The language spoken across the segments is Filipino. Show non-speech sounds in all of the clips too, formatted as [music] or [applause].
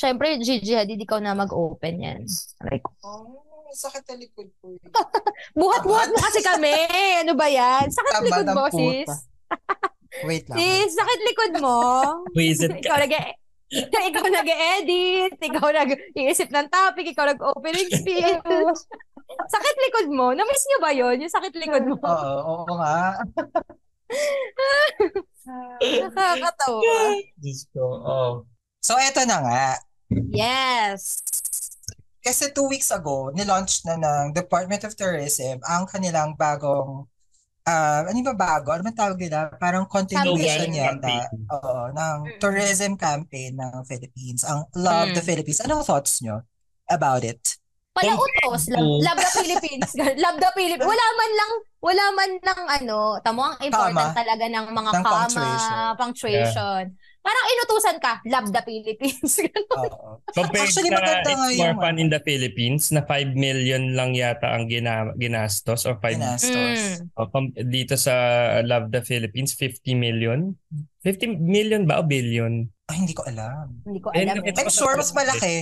syempre, Gigi Hadid, ikaw na mag-open yan. Like, Oh, sakit na likod ko. [laughs] buhat-buhat mo kasi kami. Ano ba yan? Sakit Tama likod mo, puta. sis. Wait lang. Sis, sakit likod mo. Wizard [laughs] [laughs] ikaw nag ikaw nag-edit, ikaw nag-iisip ng topic, ikaw nag-opening speech. sakit likod mo. Na-miss niyo ba yon Yung sakit likod mo? Oo, oo nga. Nakakatawa. Diyos ko. Oh. So, eto na nga. Yes. Kasi two weeks ago, nilaunch na ng Department of Tourism ang kanilang bagong ah ano ba bago? Ano ba tawag nila? Parang continuation yata. campaign. Oo, ng tourism campaign ng Philippines. Ang Love the Mm. Philippines. Anong thoughts nyo about it? Palautos. Love, love the Philippines. [laughs] love the Philippines. Wala man lang, wala man lang ano, tamo ang important Comma. talaga ng mga Ng comma, punctuation. punctuation. Parang inutusan ka, love the Philippines. [laughs] Oo. Compared Actually, sa It's More yung- Fun in the Philippines na 5 million lang yata ang gina, ginastos or 5 Ginastos. Mm. O, com- dito sa Love the Philippines 50 million 50 million ba o billion Ay, hindi ko alam. Hindi ko Eh, alam. nakita Eh. I'm sure mas malaki.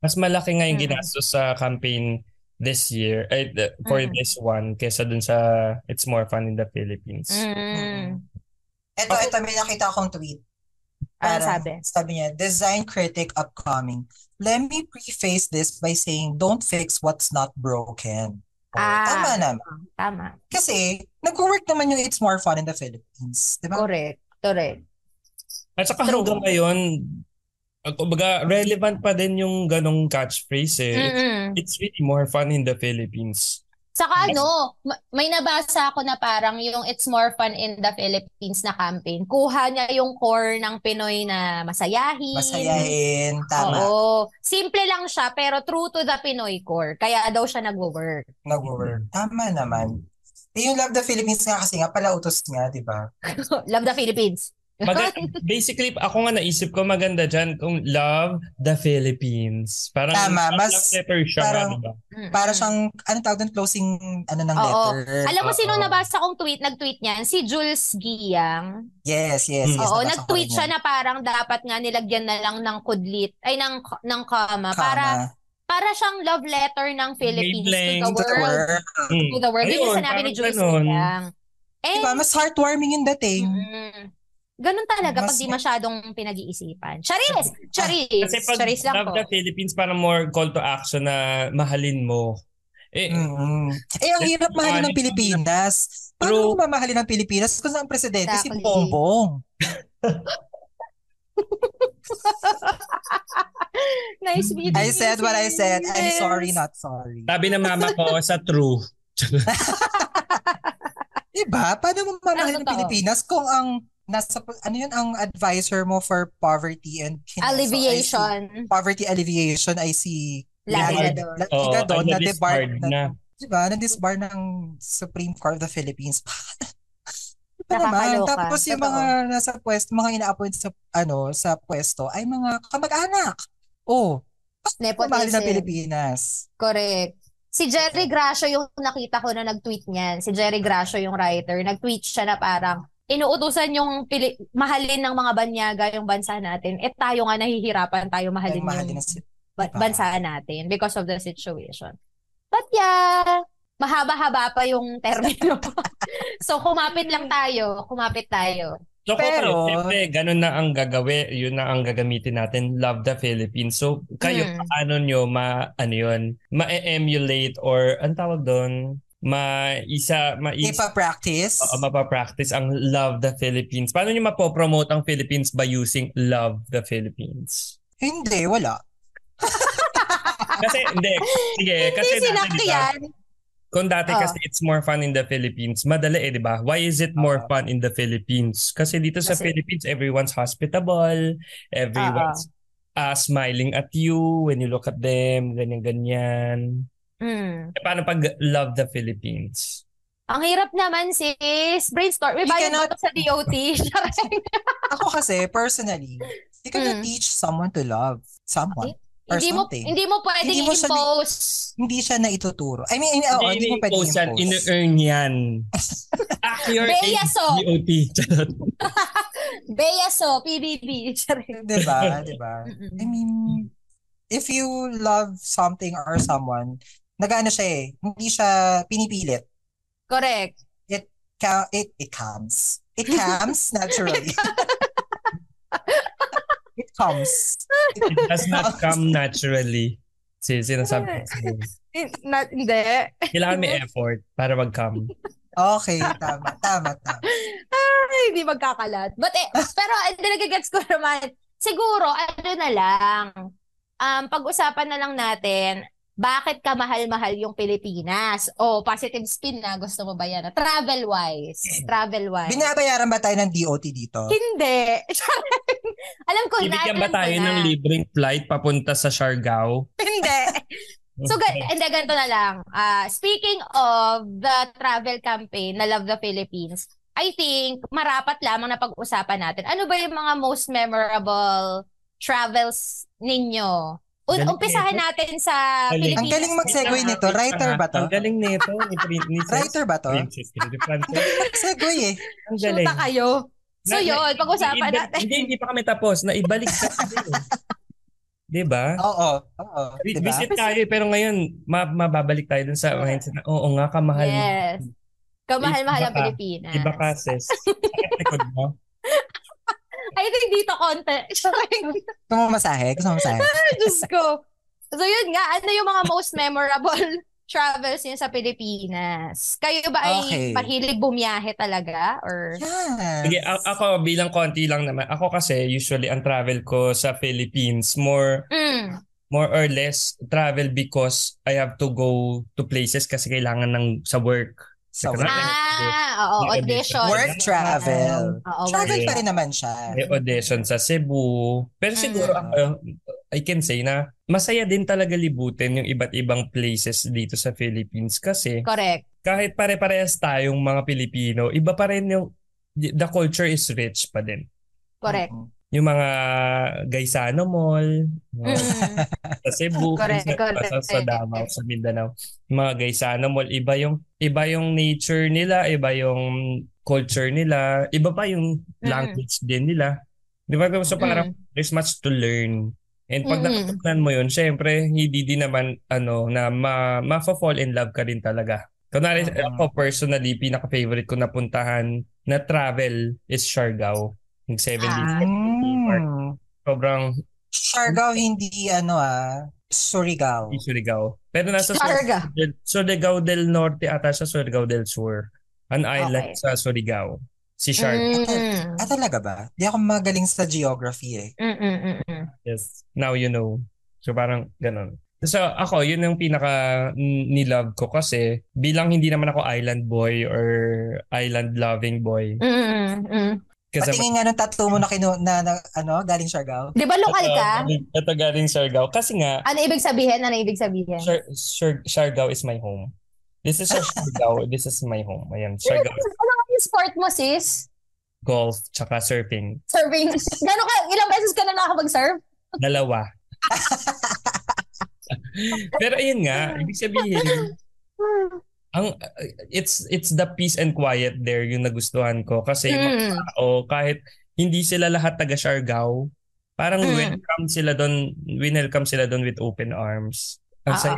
mas malaki nga yung Mm. ginastos sa campaign this year eh, the- for Mm. this one kesa dun sa It's More Fun in the Philippines Mm. Ito, ito, may nakita akong tweet. Ano Parang sabi? Sabi niya, design critic upcoming. Let me preface this by saying, don't fix what's not broken. Oh, Ah. Tama naman. Tama. Kasi, nag-work naman yung It's More Fun in the Philippines. Di ba? Correct. Correct. at saka True. hanggang ngayon kumbaga relevant pa din yung ganong catchphrase eh Mm-mm. it's really more fun in the Philippines Saka ano, ma- may nabasa ako na parang yung It's More Fun in the Philippines na campaign. Kuha niya yung core ng Pinoy na masayahin. Masayahin. Tama. Oo. Simple lang siya, pero true to the Pinoy core. Kaya daw siya nagwo-work. Nag-work. Tama naman. Eh, yung Love the Philippines nga kasi nga, pala utos nga, di ba? [laughs] Love the Philippines. Maga- [laughs] basically ako nga naisip ko maganda dyan kung love the Philippines parang Tama, mas- letter siya parang- nga, diba? Para siyang, anong tawag doon, closing, ano ng Oo. letter. Alam mo sino nabasa kong tweet, nag-tweet niyan? Si Jules Giyang. Yes, yes, Mm. yes. Oo, nabasa ko nag-tweet rin siya na parang dapat nga nilagyan na lang ng kudlit, ay ng, ng comma, Kama. para para siyang love letter ng Philippines to To the world. world. Mm. To the world. Yun yung Ayun, sinabi ni parang Jules ganun. Giyang. Eh, Diba? Mas heartwarming yung dating. mm, ganun talaga pag Mas- di masyadong pinag-iisipan. Charis! Charis! kasi pag Charis lang love po. the Philippines parang more call to action na mahalin mo eh Mm. Eh, ang hirap mahalin ng Pilipinas. Paano mo mamahalin ng Pilipinas kung ang presidente si Exactly. Bongbong? [laughs] nice meeting I said what I said. I'm sorry, not sorry. sabi ng mama ko [laughs] sa true Diba? Paano mo mamahalin ng totoo. Pilipinas kung ang nasa ano yun ang advisor mo for poverty and Alleviation. poverty alleviation ay si Lagi na Lagi- doon. Lagi Oo, na doon ano, na debar na, na. diba? Na disbar ng Supreme Court of the Philippines. [laughs] Ito naman. Nakakaloka. Tapos yung mga nasa pwesto, mga ina-appoint sa ano sa pwesto ay mga kamag-anak. Oh, mamahalin ng Nepotism. Pilipinas. Correct. Si Jerry Gracio yung nakita ko na nag-tweet niyan. Si Jerry Gracio yung writer. Nag-tweet siya na parang inuutusan yung pili- mahalin ng mga banyaga yung bansa natin. Eh tayo nga nahihirapan tayo Ay, mahalin mahal din yung si- ba- bansa natin because of the situation. But yeah, mahaba-haba pa yung termino. [laughs] so kumapit lang tayo. Kumapit tayo. So, Pero- Pero, siyempre, ganun na ang gagawin, yun na ang gagamitin natin, love the Philippines. So, kayo, Mm. paano nyo ma, ano yun, ma-emulate or, ang tawag doon, ma-isa, ma-isa, Ipa-practice. Oo, mapapractice ang love the Philippines. Paano nyo mapopromote ang Philippines by using love the Philippines? Hindi, wala. Kasi, hindi, sige, kasi Hindi dati, sinakto di ba, yan. kung dati Oh. kasi it's more fun in the Philippines, madali eh, di ba? Why is it more Oo. fun in the Philippines? Kasi dito sa Kasi- Philippines, everyone's hospitable, everyone's uh, smiling at you when you look at them, ganyan-ganyan. Mm. Eh, paano pag love the Philippines? Ang hirap naman sis. Brainstorm. May bayad cannot- sa DOT? [laughs] [laughs] Ako kasi, personally, you cannot Mm. teach someone to love someone. Or hindi mo something. hindi mo pwedeng Hindi mo siya. Hindi siya na ituturo. I mean, oo, hindi mo pwede ini-impose yan, i-impose. in-earn yan. [laughs] Your Bea, age, so. DOT. Beyaso, PBB. Diba? Diba? I mean, if you love something or someone, nagaano siya eh. Hindi siya pinipilit. Correct. It, ca- it, it comes. It comes naturally. [laughs] it comes. It does not come naturally. Si sinasabi ko. Not, hindi. Kailangan may effort para mag-come. Okay, tama, tama, tama. Ay, hindi magkakalat. But eh, pero hindi nagigets ko naman. Siguro, ano na lang, um, pag-usapan na lang natin, bakit ka mahal-mahal yung Pilipinas? O positive spin na, gusto mo ba yan? Travel-wise. Travel-wise. Binabayaran ba tayo ng DOT dito? Hindi. [laughs] Alam ko, Bibigyan ba na-attend ko tayo na. ng libreng flight papunta sa Siargao? Hindi. [laughs] So, ga- hindi, ganito na lang. Ah, speaking of the travel campaign na Love the Philippines, I think marapat lamang na pag-usapan natin. Ano ba yung mga most memorable travels ninyo? Un- Galing umpisahan nito. natin sa Galing. Pilipinas. Ang galing mag-segue nito. Writer ba to? Ang galing nito. Ni Princess. Writer ba to? Princess. Ni Frances. Mag-segue eh. Ang galing. Shoota kayo. So Na- yun, pag-usapan iba- natin. Hindi, hindi pa kami tapos. Na ibalik sa Diba? Oo, oo. Diba? Visit tayo pero ngayon ma- mababalik tayo dun sa mindset na oo nga kamahal. Yes. Kamahal-mahal ang. Pilipinas. Iba ka sis. [laughs] Sakit likod mo. I think dito konti. [laughs] Gusto mo masahe? Gusto mo masahe? [laughs] Diyos ko. So yun nga, ano yung mga most memorable [laughs] travels niyo sa Pilipinas? Kayo ba ay Okay. mahilig bumiyahe talaga? Or Yes. Sige, a- ako bilang konti lang naman. Ako kasi usually ang travel ko sa Philippines more mm, more or less travel because I have to go to places kasi kailangan ng sa work. So, ah, oo, audition. work travel. Oo, Travel pa rin naman siya. May audition sa Cebu. Pero siguro Mm. ako, I can say na masaya din talaga libutin yung iba't ibang places dito sa Philippines kasi Correct. kahit pare-parehas tayong mga Pilipino, iba pa rin yung the culture is rich pa din. Correct. Mm. Yung mga Gaisano Mall, Mm. sa Cebu, [laughs] Correct, sa, correct. sa, sa Davao, sa Mindanao. Yung mga Gaisano Mall, iba yung iba yung nature nila, iba yung culture nila, iba pa yung language din nila. Di ba? So parang there's much to learn. And pag natutunan mo yun, syempre, hindi din naman, ano, na ma, ma-fall in love ka din talaga. Kunwari, Mhm. ako personally, pinaka-favorite ko na puntahan na travel is Siargao. Yung seven days. Ah. Mm. Sobrang Siargao, hindi ano ah, Surigao. Surigao. Pero nasa Siarga. Sur- Surigao del Norte ata sa Surigao del Sur. An island Okay. sa Surigao. Si Siargao. Mm. Ah, talaga ba? Di ako magaling sa geography eh. Mm, mm, mm, mm. Yes. Now you know. So parang ganun. So ako, yun yung pinaka nilove ko kasi bilang hindi naman ako island boy or island loving boy. Mm, Kasi Patingin nga ng tattoo mo na, kinu- na, na ano, galing Siargao. Di ba lokal ka? Ito galing Siargao. Kasi nga, Ano ibig sabihin? Ano ibig sabihin? Siar- Siar- Siargao is my home. This is Siargao. [laughs] This is my home. Ayan, Siargao. Ano nga yung sport mo, sis? Golf, tsaka surfing. Serving. [laughs] Gano'n ka, ilang beses ka na nakakapag-serve? Dalawa. [laughs] Pero ayun nga, ibig sabihin, ang it's it's the peace and quiet there yung nagustuhan ko kasi yung mga Mm. tao kahit hindi sila lahat taga Siargao, parang Mm. welcome sila doon, welcome sila doon with open arms. Ang Oo. saya,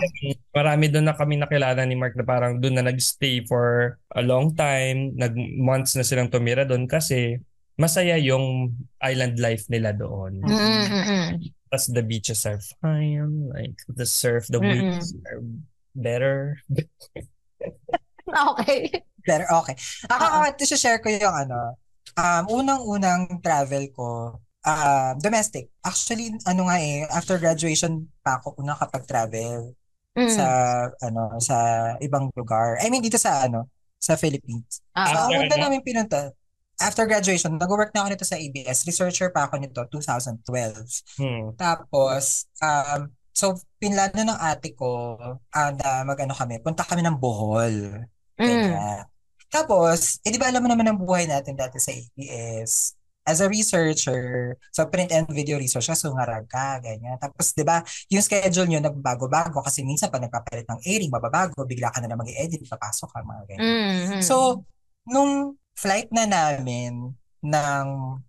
marami doon na kami nakilala ni Mark na parang doon na nagstay for a long time, nag months na silang tumira doon kasi masaya yung island life nila doon. Mm, mm, mm. Plus the beaches are fine, like the surf, the Mm-mm. waves are better. [laughs] Okay. Pero okay. Ako, Oo. uh share ko yung ano, um, unang-unang travel ko, uh, domestic. Actually, ano nga eh, after graduation pa ako unang kapag-travel Mm. sa, ano, sa ibang lugar. I mean, dito sa, ano, sa Philippines. Ah, So, ang una ano? namin pinunta, after graduation, nag-work na ako nito sa ABS. Researcher pa ako nito, 2012. Hmm. Tapos, um, so, pinlano ng ate ko ah, na mag-ano kami, punta kami ng Bohol. Mm. Tapos, eh di ba alam mo naman ang buhay natin dati sa ABS? As a researcher, so print and video research, so ngarag ka, ganyan. Tapos, di ba, yung schedule nyo nagbago-bago kasi minsan pag nagpapalit ng airing, mababago, bigla ka na naman i-edit, papasok ka, mga ganyan. Mm. So, nung flight na namin ng,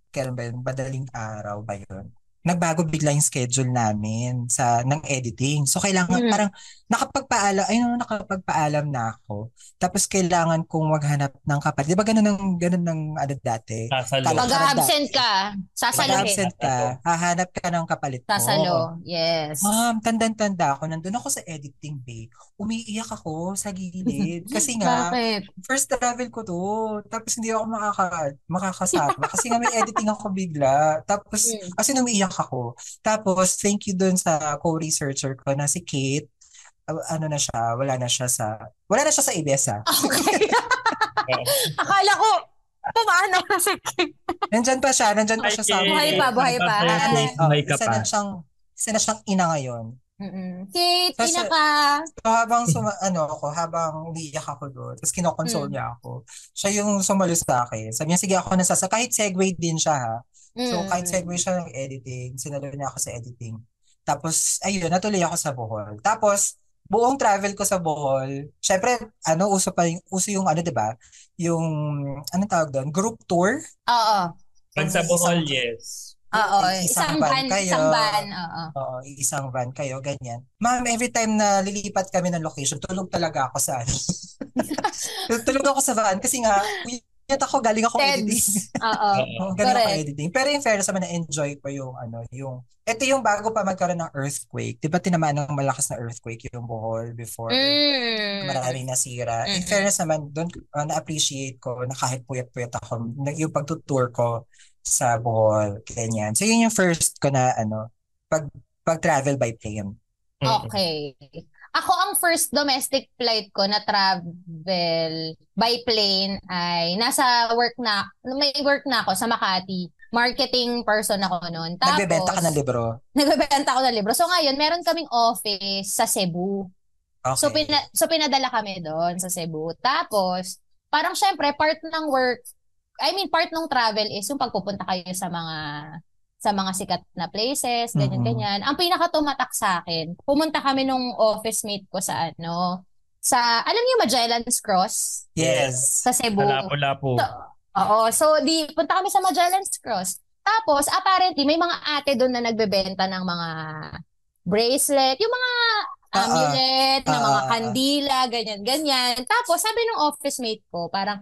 kailan ba yun, madaling araw ba yun? Nagbago bigla yung schedule namin sa ng editing. So kailangan Mm. parang nakapagpaalam, ay no, nakapagpaalam na ako. Tapos kailangan kong maghanap ng kapalit. Di ba ganun ng, ganun ng ano dati? Sasalo. Pag-absent ka, sasalohin. Pag-absent ka, hahanap ka ng kapalit mo. Sasalo. Yes. Ma'am, tandang-tanda ako. Nandun ako sa editing bay. Umiiyak ako sa gilid. [laughs] Kasi nga, first travel ko to. Tapos hindi ako makaka, makakasama. kasi nga may editing ako bigla. Tapos, kasi umiiyak ako. Tapos, thank you dun sa co-researcher ko na si Kate. Ah, ano na siya, wala na siya sa, wala na siya sa ABS ah. Okay. [laughs] Akala ko, pumaano na si Kim. Nandyan pa siya, nandyan pa siya sa Kate. Buhay pa, buhay pa. May- Oh, May ka isa na pa. siyang, isa na siyang ina ngayon. Mm-mm. Kate, Kasi- pinaka... So habang suma, ano ako, habang umiiyak ako doon, tapos kinokonsole Mm. niya ako. Siya yung sumalis sa akin. Sabi niya, sige ako nasasa. Kahit segue din siya ha. So Mm. kahit segue siya ng editing, sinalo niya ako sa editing. Tapos, ayun, natuloy ako sa Bohol. Tapos, buong travel ko sa Bohol, syempre, ano, uso pa yung, uso yung ano, di ba? Yung, anong tawag doon? Group tour? Oo. Pag sa Isang- Bohol, yes. Oo. Isang Isang van van. kayo. Isang van. Oo. Oo, isang van kayo, ganyan. Ma'am, every time na lilipat kami ng location, tulog talaga ako sa ano. [laughs] tulog ako sa van kasi nga, uyat ako, galing ako editing. Teds. [laughs] Oo. Galing ako Correct. editing. Pero in fairness naman, na-enjoy ko yung ano, yung, ito yung bago pa magkaroon ng earthquake. Di ba tinamaan ng malakas na earthquake yung Bohol before? Mm. Maraming nasira. In Mm-mm. fairness naman, doon uh, na-appreciate ko na kahit puyat-puyat ako, na- yung pagtutour ko sa Bohol, ganyan. So yun yung first ko na ano, pag pag-travel by plane. Okay. Ako ang first domestic flight ko na travel by plane ay nasa work na, may work na ako sa Makati. Marketing person ako noon. Tapos, Nagbebenta ka ng libro. nagbebenta ako ng libro. So ngayon, meron kaming office sa Cebu. Okay. So, pina, so pinadala kami doon sa Cebu. Tapos, parang syempre, part ng work, I mean, part ng travel is yung pagpupunta kayo sa mga sa mga sikat na places, ganyan-ganyan. Ang pinaka tumatak sa akin, pumunta kami nung office mate ko sa ano, sa, alam niyo Magellan's Cross? yes. Sa Cebu. Lapo-lapo. So, oo. So, di, punta kami sa Magellan's Cross. Tapos, apparently, may mga ate doon na nagbebenta ng mga bracelet, yung mga Ah, ah. amulet, ng Ah, mga ah, ah. kandila, ganyan, ganyan. Tapos, sabi nung office mate ko, parang,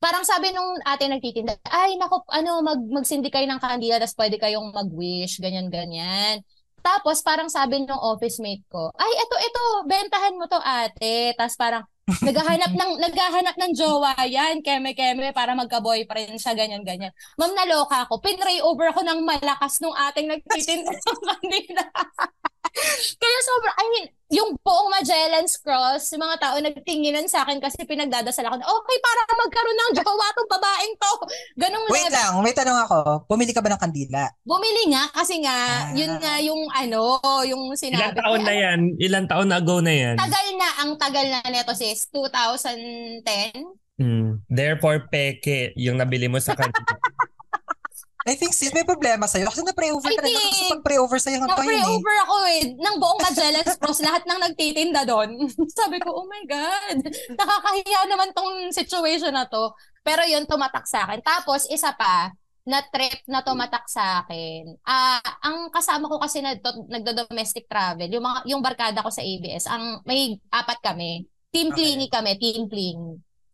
parang sabi nung ate nagtitinda, ay, nako, ano, mag, magsindi kayo ng kandila, tapos pwede kayong mag-wish, ganyan, ganyan. Tapos, parang sabi nung office mate ko, ay, eto, eto, bentahan mo to, ate. Tapos parang, naghahanap ng [laughs] naghahanap ng jowa yan, keme-keme para magka-boyfriend siya ganyan ganyan. Ma'am naloka ako. Pinray over ako ng malakas nung ating nagtitinda ng kanila. [laughs] Kaya sobrang, I mean, yung buong Magellan's Cross, yung mga tao nagtinginan sa akin kasi pinagdadasal ako na, okay, para magkaroon ng jowa tong babaeng to. Ganong Wait level. lang, may tanong ako. Pumili ka ba ng kandila? Bumili nga kasi nga, Ah. yun nga yung ano, yung Ilang sinabi. taon na yan? Ilang taon na ago na yan? Tagal na, ang tagal na neto sis, 2010. Mm. Therefore, peke yung nabili mo sa kanila. [laughs] I think sis, may problema sa'yo. Kasi na-pre-over ka na. Kasi pag-pre-over sa'yo ng time eh. Na-pre-over ako eh, ng buong Magellan's Cross, lahat ng nagtitinda doon. [laughs] Sabi ko, oh my God, nakakahiya naman tong situation na to. Pero yun, tumatak sa akin. Tapos, isa pa, na trip na tumatak sa akin. Ah, ang kasama ko kasi na to, nagdo-domestic travel, yung mga yung barkada ko sa ABS, ang may apat kami. Team Okay. Plingy kami, Team Pling.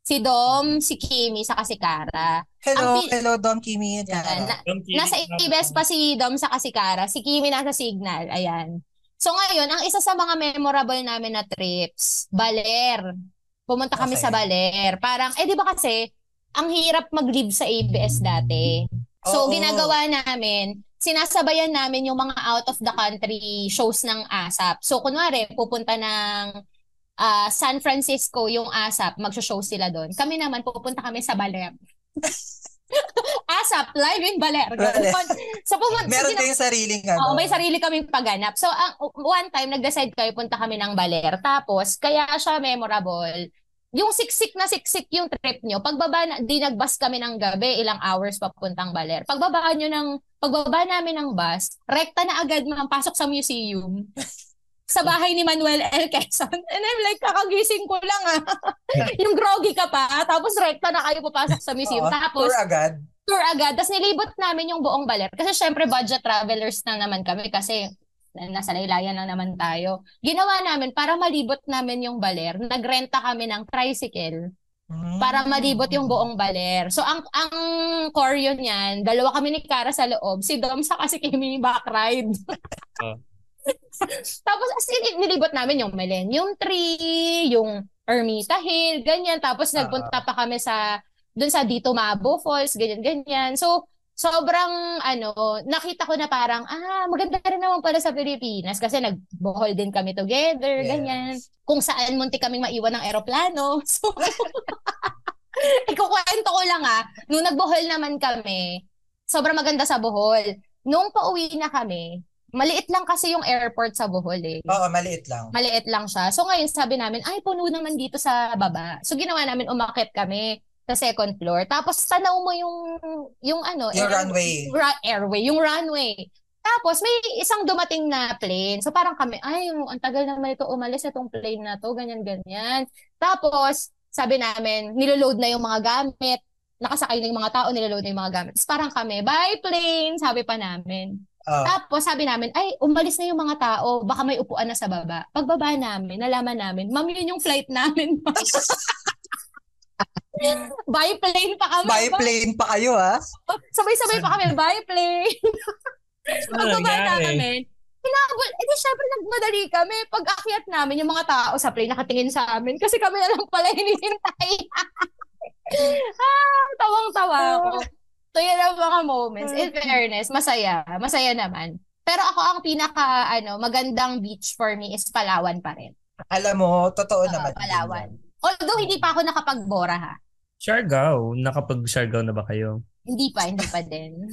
Si Dom, si Kimi, saka si Kara. Hello, Ang pi- hello, Dom, Kimi. Yan. Cara. Na- Nasa ABS pa si Dom sa Kasikara, si Kimi nasa Signal, ayan. So ngayon, ang isa sa mga memorable namin na trips, Baler. Pumunta kami Okay. sa Baler. Parang, eh di ba kasi, ang hirap mag-live sa ABS dati. So Oo. ginagawa namin, sinasabayan namin yung mga out of the country shows ng ASAP. So kunwari, pupunta ng ah, San Francisco yung ASAP, magsho-show sila doon. Kami naman, pupunta kami sa Baler. [laughs] ASAP, live in Baler. Baler. So, pumunta, Meron gina- kayong sariling Oo, ano. may sarili kaming pagganap. So, ang one time, nag-decide kayo, punta kami ng Baler. Tapos, kaya siya memorable. Yung siksik na siksik yung trip nyo, pagbaba na, di nagbus kami ng gabi, ilang hours papuntang Baler. Pagbaba nyo ng, pagbaba namin ng bus, rekta na agad mga pasok sa museum. [laughs] sa bahay ni Manuel L. Quezon. And I'm like, kakagising ko lang ah. [laughs] yung groggy ka pa, tapos rekta na kayo papasok sa museum. Oo, Tapos, tour agad. tour agad. Tapos nilibot namin yung buong baler. Kasi syempre budget travelers na naman kami kasi nasa laylayan lang naman tayo. Ginawa namin para malibot namin yung baler. Nagrenta kami ng tricycle para malibot yung buong baler. So ang ang core yun yan, dalawa kami ni Kara sa loob, si Dom sa kasi Kimi back ride. [laughs] Tapos as in, nilibot namin yung Millennium Tree, yung Ermita Hill, ganyan. Tapos nagpunta pa kami sa dun sa Dito Mabo Falls, ganyan ganyan. So sobrang ano, nakita ko na parang ah, maganda rin naman pala sa Pilipinas kasi nagbohol din kami together, Yes. ganyan. Kung saan munti kaming maiwan ng eroplano. [laughs] So Ikukwento ko lang ah, nung nagbohol naman kami, sobrang maganda sa Bohol. Nung pauwi na kami, maliit lang kasi yung airport sa Bohol eh. Oo, maliit lang. Maliit lang siya. So ngayon sabi namin, ay puno naman dito sa baba. So ginawa namin, umakit kami sa second floor. Tapos tanaw mo yung, yung ano, Yung air- runway. ra- airway, yung runway. Tapos may isang dumating na plane. So parang kami, ay, yung- ang tagal naman ito umalis itong plane na to, ganyan-ganyan. Tapos, sabi namin, niloload na yung mga gamit. Nakasakay na yung mga tao, niloload na yung mga gamit. Tapos parang kami, bye plane, sabi pa namin. Oo. Tapos sabi namin, ay, umalis na yung mga tao, baka may upuan na sa baba. Pagbaba namin, nalaman namin, ma'am, yun yung flight namin. [laughs] By plane pa kami. By plane pa kayo, ha? Sabay-sabay pa kami, by plane. Ano Pagbaba namin, hinabol, edi syempre nagmadali kami. Pag akyat namin, yung mga tao sa plane nakatingin sa amin kasi kami na lang pala hinihintay. [laughs] ah, tawang-tawa ako. So, yan ang mga moments. In fairness, masaya. Masaya naman. Pero ako ang pinaka ano magandang beach for me is Palawan pa rin. Alam mo, totoo Oo, naman. Palawan. Although hindi pa ako nakapagbora ha. Siargao. Nakapag-Siargao na ba kayo? Hindi pa, hindi pa din.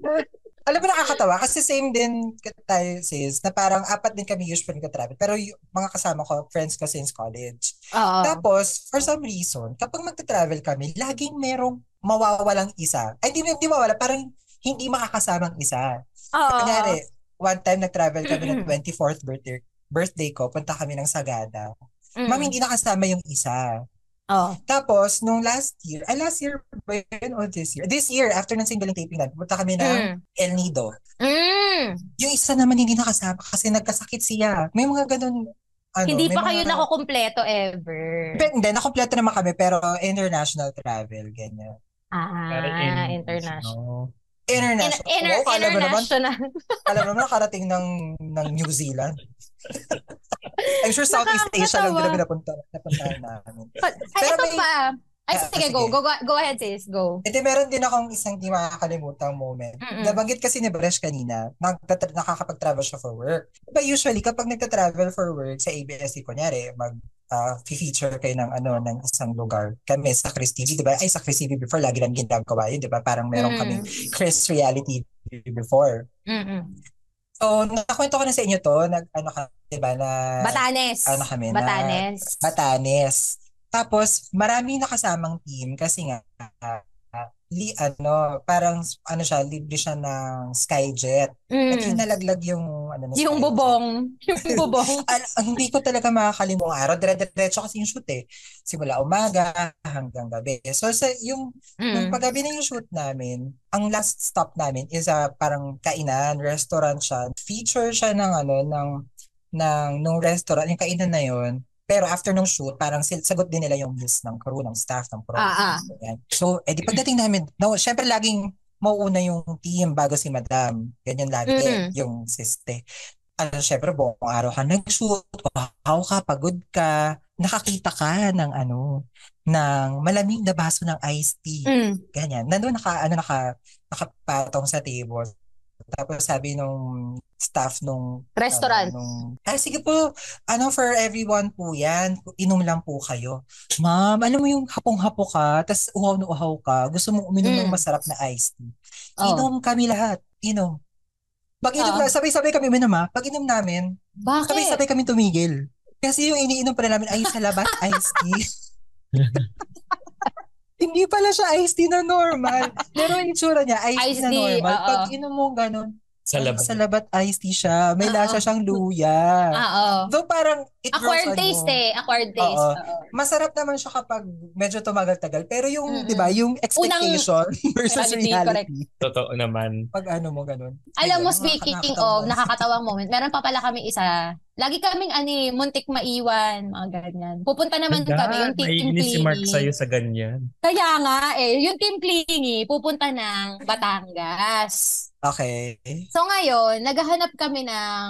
[laughs] Alam mo, nakakatawa kasi same din tayo sis, na parang apat din kami usually ka-travel. Pero yung mga kasama ko, friends ko since college. Oo. Tapos, for some reason, kapag magta-travel kami, laging merong mawawalang isa. Ay, hindi, hindi mawala, parang hindi makakasamang isa. Oo. Kunyari, one time nag-travel kami ng 24th birthday, birthday ko, punta kami ng Sagada. Mm. Ma'am, hindi nakasama yung isa. Oo. Tapos, nung last year, ay last year ba yun o this year? This year, after ng singling taping natin, pumunta kami ng Mm. El Nido. Mm. Yung isa naman hindi nakasama kasi nagkasakit siya. May mga ganun, ano, Hindi pa kayo mga- nakukumpleto ever. Pe- Hindi, nakompleto naman kami, pero international travel, ganyan. Ah, in- international. No. International. In- inter- Oo, alam mo naman, international. alam mo naman, nakarating ng, ng New Zealand. [laughs] I'm sure Southeast Asia lang din Nakakatawa. namin napunta, napuntahan namin. Ay, Pero ito may- pa. Ay, Ah, sige, sige. go. go. Go ahead, sis. Go. Ito meron din akong isang di makakalimutan moment. Mm-mm. Nabanggit kasi ni Bresh kanina, nagtatra- nakakapag-travel siya for work. Diba usually kapag nagta-travel for work sa ABS-C, kunyari, mag ah, feature kayo ng ano ng isang lugar. Kami sa Chris TV, 'di ba? Ay sa Chris TV before lagi namin ginagawa 'yun, 'di ba? Parang meron Mm. kaming Chris reality before. Mm-mm. So, nakakwento ko na sa inyo to, nag ano ka, 'di ba, na Batanes. ano kami, na- Batanes. Batanes. Tapos, marami nakasamang team kasi nga, ah, li, ano, parang, ano siya, libre siya ng Skyjet. At yung Mm. nalaglag yung, ano, na Yung Skyjet. bubong. Yung [laughs] bubong. Al- hindi ko talaga makakalimong araw. Dire-diretso kasi yung shoot eh. Simula umaga hanggang gabi. So, sa, yung, yung Mm. paggabi na yung shoot namin, ang last stop namin is a parang kainan, restaurant siya. Feature siya ng ano, ng, ng, nung restaurant, yung kainan na yun. Pero after nung shoot, parang sagot din nila yung list ng crew, ng staff, ng pro. Ah, ah. Ganyan. So, edi pagdating namin, no, syempre laging mauuna yung team bago si madam. Ganyan lagi Mm. yung siste. Ano, syempre, buong araw ka nag-shoot, wow ka, pagod ka, nakakita ka ng ano, ng malamig na baso ng iced tea. Mm. Ganyan. Nandun naka, ano, naka, nakapatong sa table. Tapos sabi nung staff nung Restaurant. ano, nung, ah, sige po, ano, for everyone po yan. Inom lang po kayo. Ma'am, alam mo yung hapong-hapo ka, tas uhaw na uhaw ka, gusto mo uminom ng Mm. masarap na iced tea. Oh. Inom kami lahat. Inom. Pag inom Oo. na, sabay-sabay kami uminom ha. Pag inom namin, Bakit? sabay-sabay kami tumigil. Kasi yung iniinom pala namin ay sa labas iced tea. [laughs] Hindi pala siya iced tea na normal. Pero yung itsura niya, iced, Iced tea na normal. oo. Pag inom mo ganun, Sa Ay, labas. Sa labat iced tea siya. May Oo. lasa siyang luya. Ah, oo. Though parang it grows Acquired on taste eh. Acquired taste. Oo. Masarap naman siya kapag medyo tumagal-tagal. Pero yung, Mm-mm. di ba, yung expectation [laughs] versus Reality, reality. Totoo naman. Pag ano mo, ganun. Alam mo, Ayun, speaking nakakatawa. of nakakatawang moment, meron pa pala kami isa. Lagi kaming ani, muntik maiwan, mga ganyan. Pupunta naman Ganda, kami, yung team naiinis si Mark clingy. sa'yo sa ganyan. Kaya nga eh, yung team clingy, pupunta ng Batangas. Okay. So ngayon, naghahanap kami ng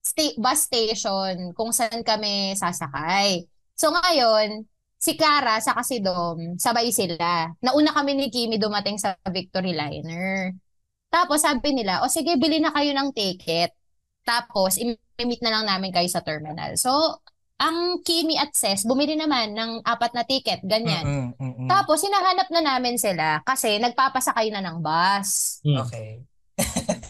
sta- bus station kung saan kami sasakay. So ngayon, si Clara sa si Dom, sabay sila. Nauna kami ni Kimi dumating sa Victory Liner. Tapos sabi nila, o sige, bili na kayo ng ticket. Tapos, i-meet na lang namin kayo sa terminal. So, ang Kimi at Ses, bumili naman ng apat na ticket, ganyan. Mm-mm, mm-mm. Tapos, hinahanap na namin sila kasi nagpapasakay na ng bus. Hmm. Okay.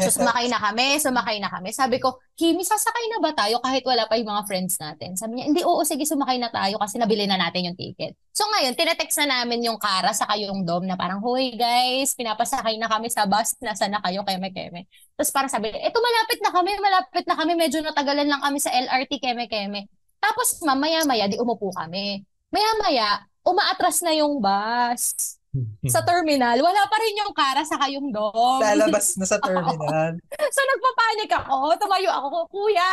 So sumakay na kami, sumakay na kami. Sabi ko, Kimi, sasakay na ba tayo kahit wala pa yung mga friends natin? Sabi niya, hindi, oo, sige, sumakay na tayo kasi nabili na natin yung ticket. So ngayon, tinetext na namin yung Kara sa yung Dom na parang, Hoy guys, pinapasakay na kami sa bus, nasa na kayo, keme-keme. Tapos parang sabi, eto malapit na kami, malapit na kami, medyo natagalan lang kami sa LRT, keme-keme. Tapos mamaya-maya, di umupo kami. Maya-maya, umaatras na yung bus sa terminal. Wala pa rin yung Kara sa yung Dom. Lalabas na sa terminal. [laughs] So nagpapanik ako, tumayo ako, kuya,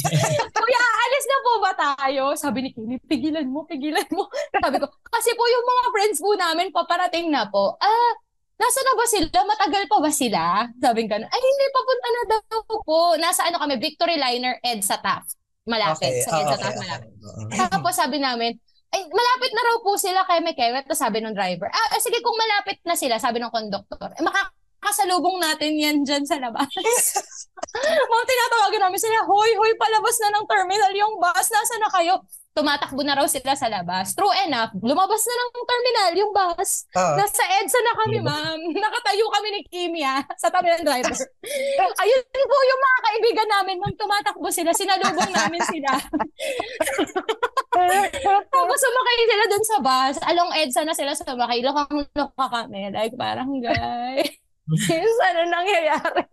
[laughs] kuya, alis na po ba tayo? Sabi ni Kimi, pigilan mo, pigilan mo. [laughs] Sabi ko, kasi po yung mga friends po namin paparating na po. Ah, nasa na ba sila? Matagal pa ba sila? Sabi ko, ay hindi, papunta na daw po. Nasa ano kami, Victory Liner, EDSA Taft. Malapit, Okay, sa EDSA okay, Taft, okay. malapit. Oo. Tapos sabi namin, ay, malapit na raw po sila kay Mekeme. Tapos sabi ng driver, ah, ah, sige, kung malapit na sila, sabi ng konduktor, eh, makakasalubong natin yan dyan sa labas. [laughs] Mga tinatawagan namin sila, hoy, hoy, palabas na ng terminal yung bus, nasa na kayo? Tumatakbo na raw sila sa labas. True enough, lumabas na ng terminal yung bus. Oo. Nasa EDSA na kami, ma'am. [laughs] Nakatayo kami ni Kimi, ah, sa tabi ng driver. [laughs] Ayun po yung mga kaibigan namin, ma'am. Tumatakbo sila. Sinalubong namin sila. [laughs] Tapos sumakay sila dun sa bus. Along EDSA na sila sumakay. Lokang-loka kami. Like, parang, guys, ano nangyayari?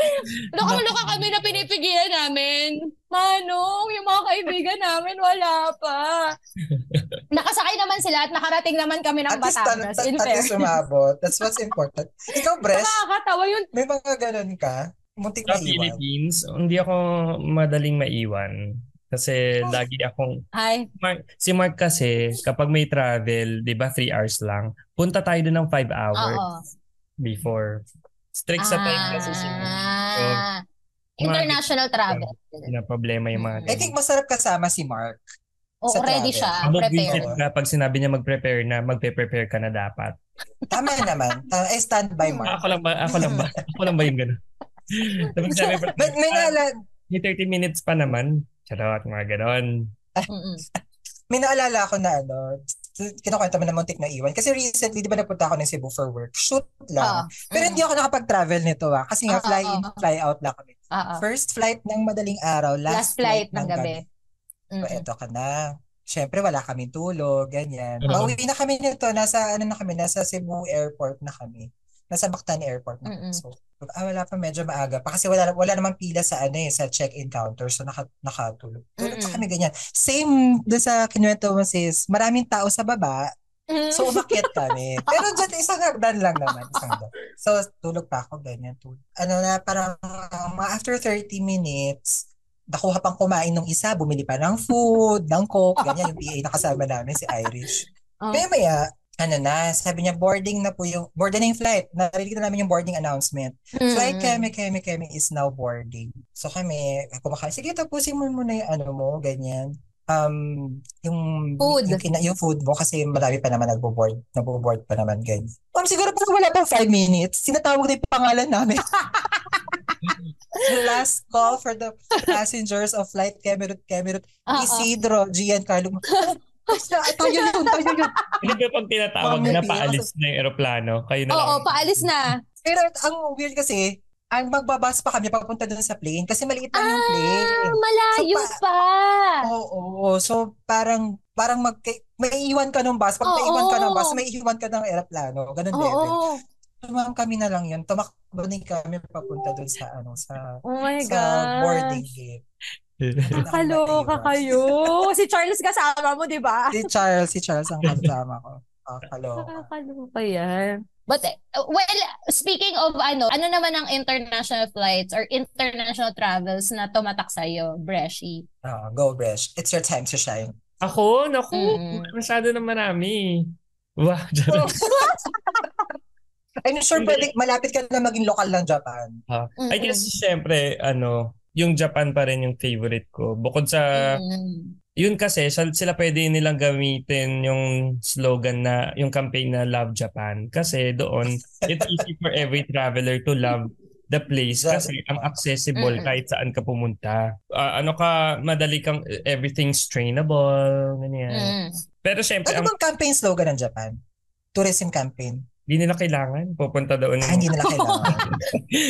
[laughs] Lokang-loka kami na pinipigilan namin. Manong, yung mga kaibigan namin, wala pa. Nakasakay naman sila at nakarating naman kami ng At least, Batangas. at, In at least fair. umabot. That's what's [laughs] important. Ikaw, Bres, Nakakatawa yun. may mga ganun ka? Muntik Sa na iwan. Philippines, hindi ako madaling maiwan. Kasi Oh. lagi akong Ay, Mark, si Mark kasi, kapag may travel, di ba, 3 hours lang, punta tayo doon ng 5 hours oo. before. Strict sa time kasi si Ah, So, international travel. na problema yung mga I think masarap kasama si Mark. Oo, sa ready siya. Mabubwisit Prepare. ka pag sinabi niya mag-prepare na, magpe-prepare ka na dapat. Tama naman. [laughs] Ta- eh, stand by Mark. Ako lang ba? Ako lang ba? [laughs] Ako lang ba yung gano'n? Tapos sabi ko, May, may, "Ah, naala, may 30 minutes pa naman. Charot, mga gano'n. [laughs] May naalala ako na ano, kinukwento mo na muntik na iwan. Kasi recently, di ba napunta ako ng Cebu for work? Shoot lang. Ah, Pero hindi ako nakapag-travel nito ah. Kasi nga, Ah, fly in, ah. fly out lang kami. ah, ah. First flight ng madaling araw, Last last, flight ng gabi. So, Mm-mm. eto ka na. Siyempre, wala kaming tulog, ganyan. Pauwi na kami nito. Nasa, ano na kami, nasa Cebu Airport na kami. Nasa Bactan Airport na kami. Mm-mm. So, ah, wala pa medyo maaga pa. Kasi wala, wala namang pila sa, ano eh, sa check-in counter. So, naka, nakatulog. Tulog pa kami ganyan. Same doon sa kinuwento mo sis, maraming tao sa baba. So, umakyat kami. [laughs] Pero dyan, isang hagdan lang naman. Isang hagdan. So, tulog pa ako, ganyan. Tulog. Ano na, parang mga after 30 minutes, nakuha pang kumain nung isa, bumili pa ng food, ng coke, ganyan. Yung PA na kasama namin, si Irish. [laughs] Oh. Maya maya, ano na, sabi niya, boarding na po yung, boarding na yung flight. Narinig na namin yung boarding announcement. Flight Mm-mm. kami, kami, kami is now boarding. So kami, kumakain, sige, tapusin mo muna yung ano mo, ganyan. Um, yung Food. Yung, kina- yung food mo kasi marami pa naman nagbo-board. Nagbo-board pa naman, ganyan. Um, siguro pa wala pang five minutes, sinatawag na yung pangalan namin. [laughs] Last call for the passengers of flight Cameroon, Cameroon, Ah, ah. Isidro, Giancarlo. [laughs] tayo yun, tayo yun. Hindi ba pag tinatawag na paalis na yung aeroplano, kayo na lang. Oo, paalis na. Pero ang weird kasi, ang magbabas pa kami papunta doon sa plane kasi maliit lang yung Ah, plane. malayo So, pa. Oo, so parang parang mag may iwan ka ng bus, pag Oo. naiwan ka ng bus, may iwan ka ng eroplano, ganun level. Oo. ma'am kami na lang yun. Tumakbo din kami papunta doon sa ano sa Oh my sa God. boarding gate. Nakakaloka kayo. Si Charles kasama mo, di ba? Si Charles, si Charles ang kasama ko. Nakakaloka. Nakakaloka yan. But, uh, well, speaking of ano, ano naman ang international flights or international travels na tumatak sa'yo, Breshi? Ah, go, Bresh. It's your time to shine. Ako, naku, Mm. masyado na marami. Wow, Oh. [laughs] I'm sure pwede, malapit ka na maging lokal ng Japan. Ah, I guess syempre ano, yung Japan pa rin yung favorite ko. Bukod sa Mm. yun kasi sila, sila pwede nilang gamitin yung slogan na yung campaign na Love Japan kasi doon it's easy for every traveler to love the place kasi ang accessible Mm-mm. kahit saan ka pumunta. Ah, ano ka, madali kang everything's trainable, ganyan. Mm. Pero syempre, Ano ang, bang campaign slogan ng Japan? Tourism campaign. hindi nila kailangan pupunta doon. Ah, hindi nila [laughs] kailangan.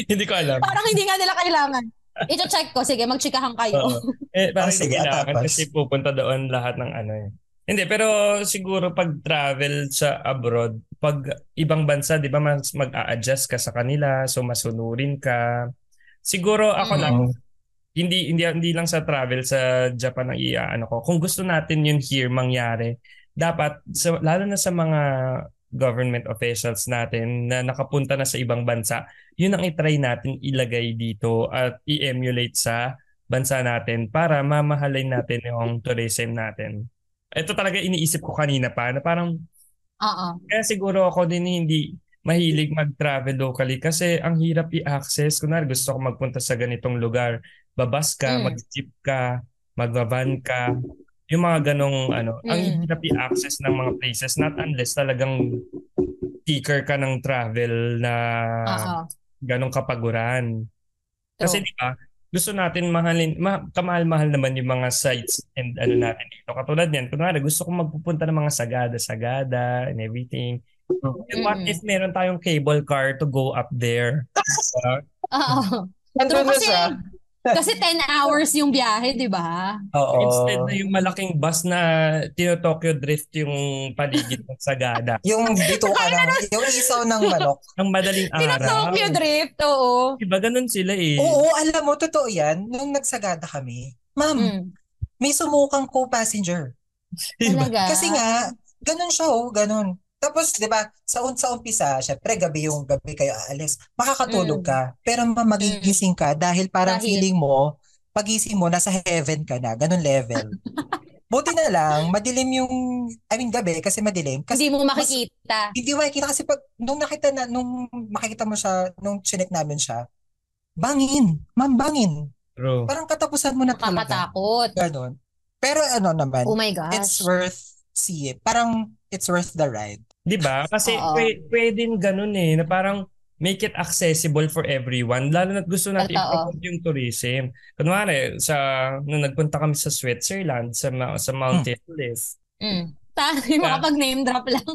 hindi ko alam. Parang hindi nga nila kailangan. Ito-check ko. Sige, magchikahan kayo. Oo. Eh, Ah, parang sige, sige, tapos? kasi pupunta doon lahat ng ano eh. Hindi, pero siguro pag travel sa abroad, pag ibang bansa, di ba, mas mag-a-adjust ka sa kanila, so masunurin ka. Siguro ako Mm. lang, hindi, hindi, hindi lang sa travel sa Japan ang iaano ko. Kung gusto natin yun here mangyari, dapat, sa, lalo na sa mga government officials natin na nakapunta na sa ibang bansa, yun ang itry natin ilagay dito at i-emulate sa bansa natin para mamahalin natin yung tourism natin. Ito talaga iniisip ko kanina pa na parang Oo. kaya siguro ako din hindi mahilig mag-travel locally kasi ang hirap i-access. Kunwari gusto ko magpunta sa ganitong lugar. Babas ka, Mm. mag-jeep ka, magbaban ka. Yung mga ganong ano, ang Mm. hirap i-access ng mga places not unless talagang seeker ka ng travel na Oo. ganong kapaguran. Kasi True. di ba, gusto natin mahalin, ma, kamahal-mahal naman yung mga sites and ano natin dito. Katulad niyan, kunwari gusto kong magpupunta ng mga sagada-sagada and everything. Eh, what Mm-mm. if meron tayong cable car to go up there? [laughs] Oo. Nandun na kasi, siya. Kasi 10 hours yung biyahe, di ba? Oo. Instead na yung malaking bus na tino-Tokyo Drift yung paligid ng sagada. [laughs] Yung dito ka ng, yung isaw ng manok. Ang madaling araw. Tino-Tokyo Drift, oo. Diba ganun sila eh. Oo, alam mo, totoo yan. Nung nagsagada kami, ma'am, Mm. may sumukang co-passenger. Talaga. Kasi nga, ganun siya oh, ganun. Tapos, di ba, sa, un- sa umpisa, syempre, gabi yung gabi kayo aalis, makakatulog Mm. ka. Pero ma- magigising ka dahil parang Dahil- feeling mo, pagising mo, nasa heaven ka na. Ganun level. [laughs] Buti na lang, madilim yung, I mean, gabi, kasi madilim. Kasi Hindi mo makikita. hindi makikita kasi pag, nung nakita na, nung makikita mo siya, nung chinek namin siya, bangin. Ma'am, bangin. True. Parang katapusan mo na talaga. Nakakatakot. Ganon. Pero ano naman, Oh my gosh. it's worth see it. Parang it's worth the ride. Di ba? Kasi pwedeng ganun eh, na parang make it accessible for everyone. Lalo na't gusto natin i-promote yung tourism. Kunwari, sa, nung nagpunta kami sa Switzerland, sa, sa Mount Everest, Mm. Tayo makapag-name drop lang.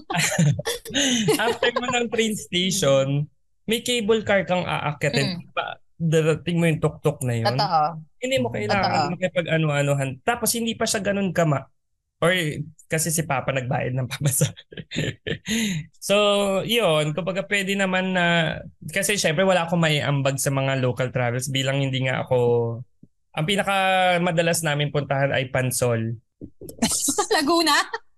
[laughs] after mo ng train station, may cable car kang aakyatin. Mm. Pa, darating mo yung tuk-tuk na yun. Totoo. Hindi mo kailangan Totoo. makipag-ano-anuhan. Tapos hindi pa siya ganun kama. Or kasi si Papa nagbayad ng pamasa. so, yun. Kumbaga pwede naman na... Kasi syempre wala akong maiambag sa mga local travels bilang hindi nga ako... Ang pinaka madalas namin puntahan ay Pansol. [laughs] Laguna?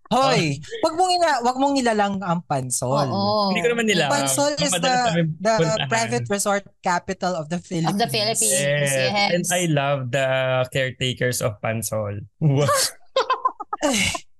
Hoy, wag mong ina, wag mong nilalang ang Pansol. Oo. Hindi ko naman nila. Pansol is the, the private resort capital of the Philippines. Of the Philippines. Yes. Yes. And I love the caretakers of Pansol. [laughs]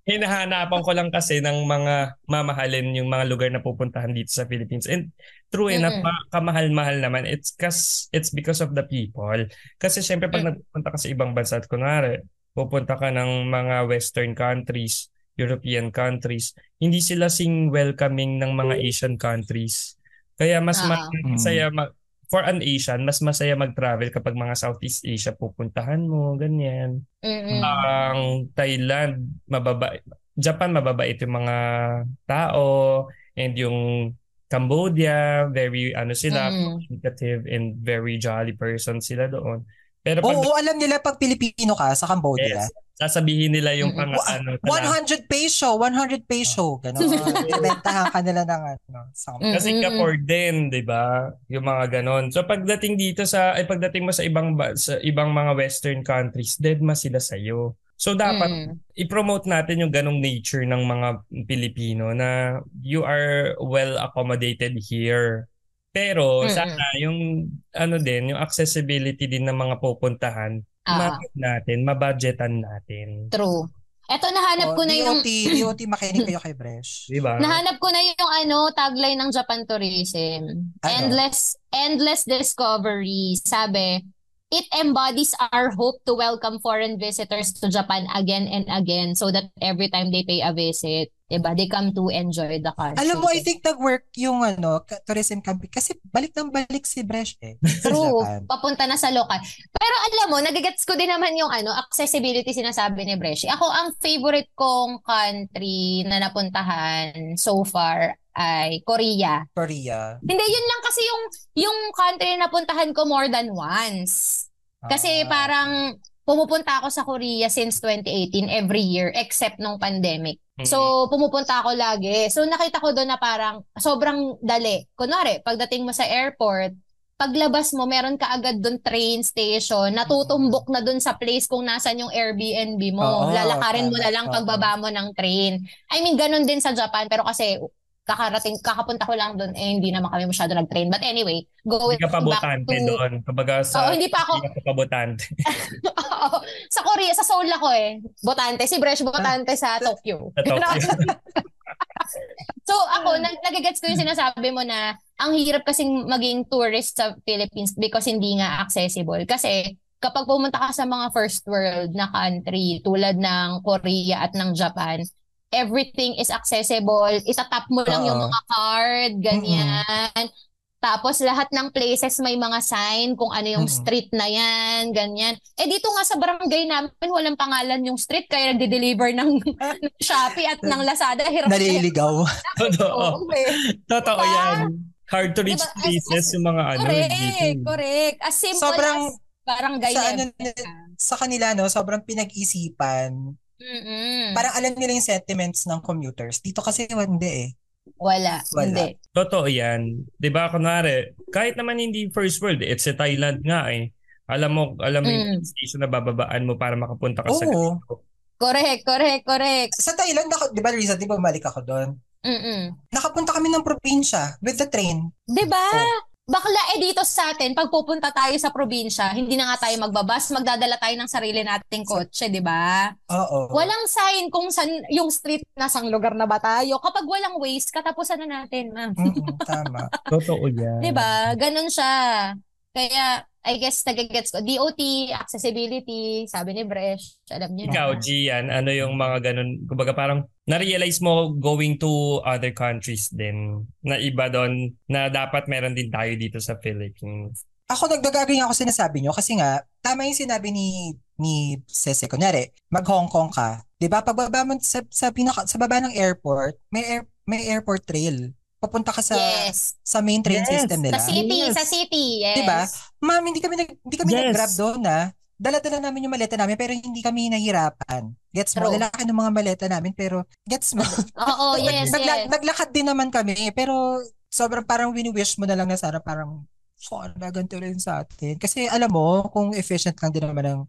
Hinahanapan ko lang kasi ng mga mamahalin yung mga lugar na pupuntahan dito sa Philippines. And true enough, Mm-mm. ma- kamahal-mahal naman. It's kas it's because of the people. Kasi syempre pag Mm. nagpunta ka sa ibang bansa, at kunwari, pupunta ka ng mga western countries, European countries, hindi sila sing welcoming ng mga Asian countries. Kaya mas Ah. masaya ma- for an Asian, mas masaya mag-travel kapag mga Southeast Asia pupuntahan mo, ganyan. Mm-mm. Ang Thailand, mababa Japan mababait yung mga tao and yung Cambodia, very ano sila, Mm. communicative and very jolly person sila doon. Pero pag Oo, alam nila pag Pilipino ka sa Cambodia, Yes. Sasabihin nila yung pang ano. tala- 100 peso, 100 peso. Ganon. Binibentahan [laughs] ka nila ng ano. something. Kasi. Singapore din, 'di ba? Yung mga ganon. So pagdating dito sa ay pagdating mo sa ibang ba- sa ibang mga western countries, dead ma sila sa iyo. So dapat Mm. i-promote natin yung ganong nature ng mga Pilipino na you are well accommodated here. Pero Mm-mm. sana yung ano din, yung accessibility din ng mga pupuntahan, Ah, ma- natin, mabudgetan natin. true. Eto, nahanap Oh, ko na yung... DOT, DOT, makinig kayo kay Bresh. [laughs] 'Di ba? Nahanap ko na yung ano, tagline ng Japan Tourism. Ano? Endless endless discovery. Sabi, it embodies our hope to welcome foreign visitors to Japan again and again so that every time they pay a visit, diba, they come to enjoy the country. Alam mo, I think nag-work yung ano, tourism campaign kasi balik ng balik si Bresh eh. [laughs] True. Papunta na sa lokal. Pero alam mo, nagigets ko din naman yung ano, accessibility sinasabi ni Breshi. Ako, ang favorite kong country na napuntahan so far ay Korea. Korea. Hindi, yun lang kasi yung, yung country na napuntahan ko more than once. Kasi Ah. parang pumupunta ako sa Korea since 2018 every year except nung pandemic. So, pumupunta ako lagi. So, nakita ko doon na parang sobrang dali. Kunwari, pagdating mo sa airport, paglabas mo, meron ka agad doon train station, natutumbok na doon sa place kung nasan yung Airbnb mo. Oo, Lalakarin mo na lang pagbaba mo ng train. I mean, ganun din sa Japan, pero kasi kakarating, kakapunta ko lang doon, eh, hindi naman kami masyado nag-train. But anyway, going Hindi ka pabotante to... doon. Kumbaga sa Oo, hindi pa ako, hindi ka pabotante. [laughs] Oo. sa Korea, sa Seoul ako eh. Botante. Si Bresh botante sa Tokyo. [laughs] Sa Tokyo. [laughs] so ako, nag nagigets ko yung sinasabi mo na ang hirap kasing maging tourist sa Philippines because hindi nga accessible. Kasi kapag pumunta ka sa mga first world na country tulad ng Korea at ng Japan, everything is accessible. Itatap mo lang yung Oo. mga card, ganyan. Tapos lahat ng places may mga sign kung ano yung Mm-mm. street na yan, ganyan. Eh dito nga sa barangay namin, walang pangalan yung street kaya nagde-deliver ng, [laughs] ng Shopee at ng Lazada. Hirap Naliligaw. [laughs] Totoo. Oo, eh. Totoo Diba? yan. Hard to reach Diba? As- places as- yung mga ano. Correct, dito. correct. As simple Sobrang as barangay sa ano, sa kanila no, sobrang pinag-isipan. Mm-mm. Parang alam nila yung sentiments ng commuters. Dito kasi hindi eh. Wala, Wala. hindi. Totoo yan. 'Di ba kunwari, kahit naman hindi first world, it's sa Thailand nga eh. Alam mo, alam mo yung Mm. station na bababaan mo para makapunta ka sa Oo. ganito. Correct, correct, correct. Sa Thailand, naka, di ba recently bumalik ako doon? Mm-mm. Nakapunta kami ng probinsya with the train. 'Di ba? Oh. Bakla eh dito sa atin, pag pupunta tayo sa probinsya, hindi na nga tayo magbabas, magdadala tayo ng sarili nating kotse, 'di ba? Oo. Walang sign kung san yung street nasang lugar na ba tayo. Kapag walang waste, katapusan na natin, ma'am. Mm-mm, tama. [laughs] Totoo yan. 'Di ba? Ganun siya. Kaya I guess nagigets ko. DOT, accessibility, sabi ni Bresh, alam niyo. Ikaw, Gian, ano yung mga ganun, kumbaga parang na-realize mo going to other countries din na iba doon na dapat meron din tayo dito sa Philippines. Ako nagdagaging ako sinasabi nyo kasi nga, tama yung sinabi ni ni Sese. Kunyari, mag-Hong Kong ka. Di ba? Pagbaba mo sa, sa, pinaka, sa baba ng airport, may, air, may airport trail. Papunta ka sa yes. sa main train Yes. system nila. Sa city, Yes. sa city. Yes. Diba? Ma'am, hindi kami nag, hindi kami Yes. nag-grab doon na. Dala-dala namin yung maleta namin pero hindi kami nahirapan. Gets mo? Lalaki ng mga maleta namin pero gets mo? [laughs] Oo, [laughs] yes, Nagla- yes. Naglakad din naman kami pero sobrang parang wini-wish mo na lang na sana parang sana ganito rin sa atin. Kasi alam mo, kung efficient lang din naman ang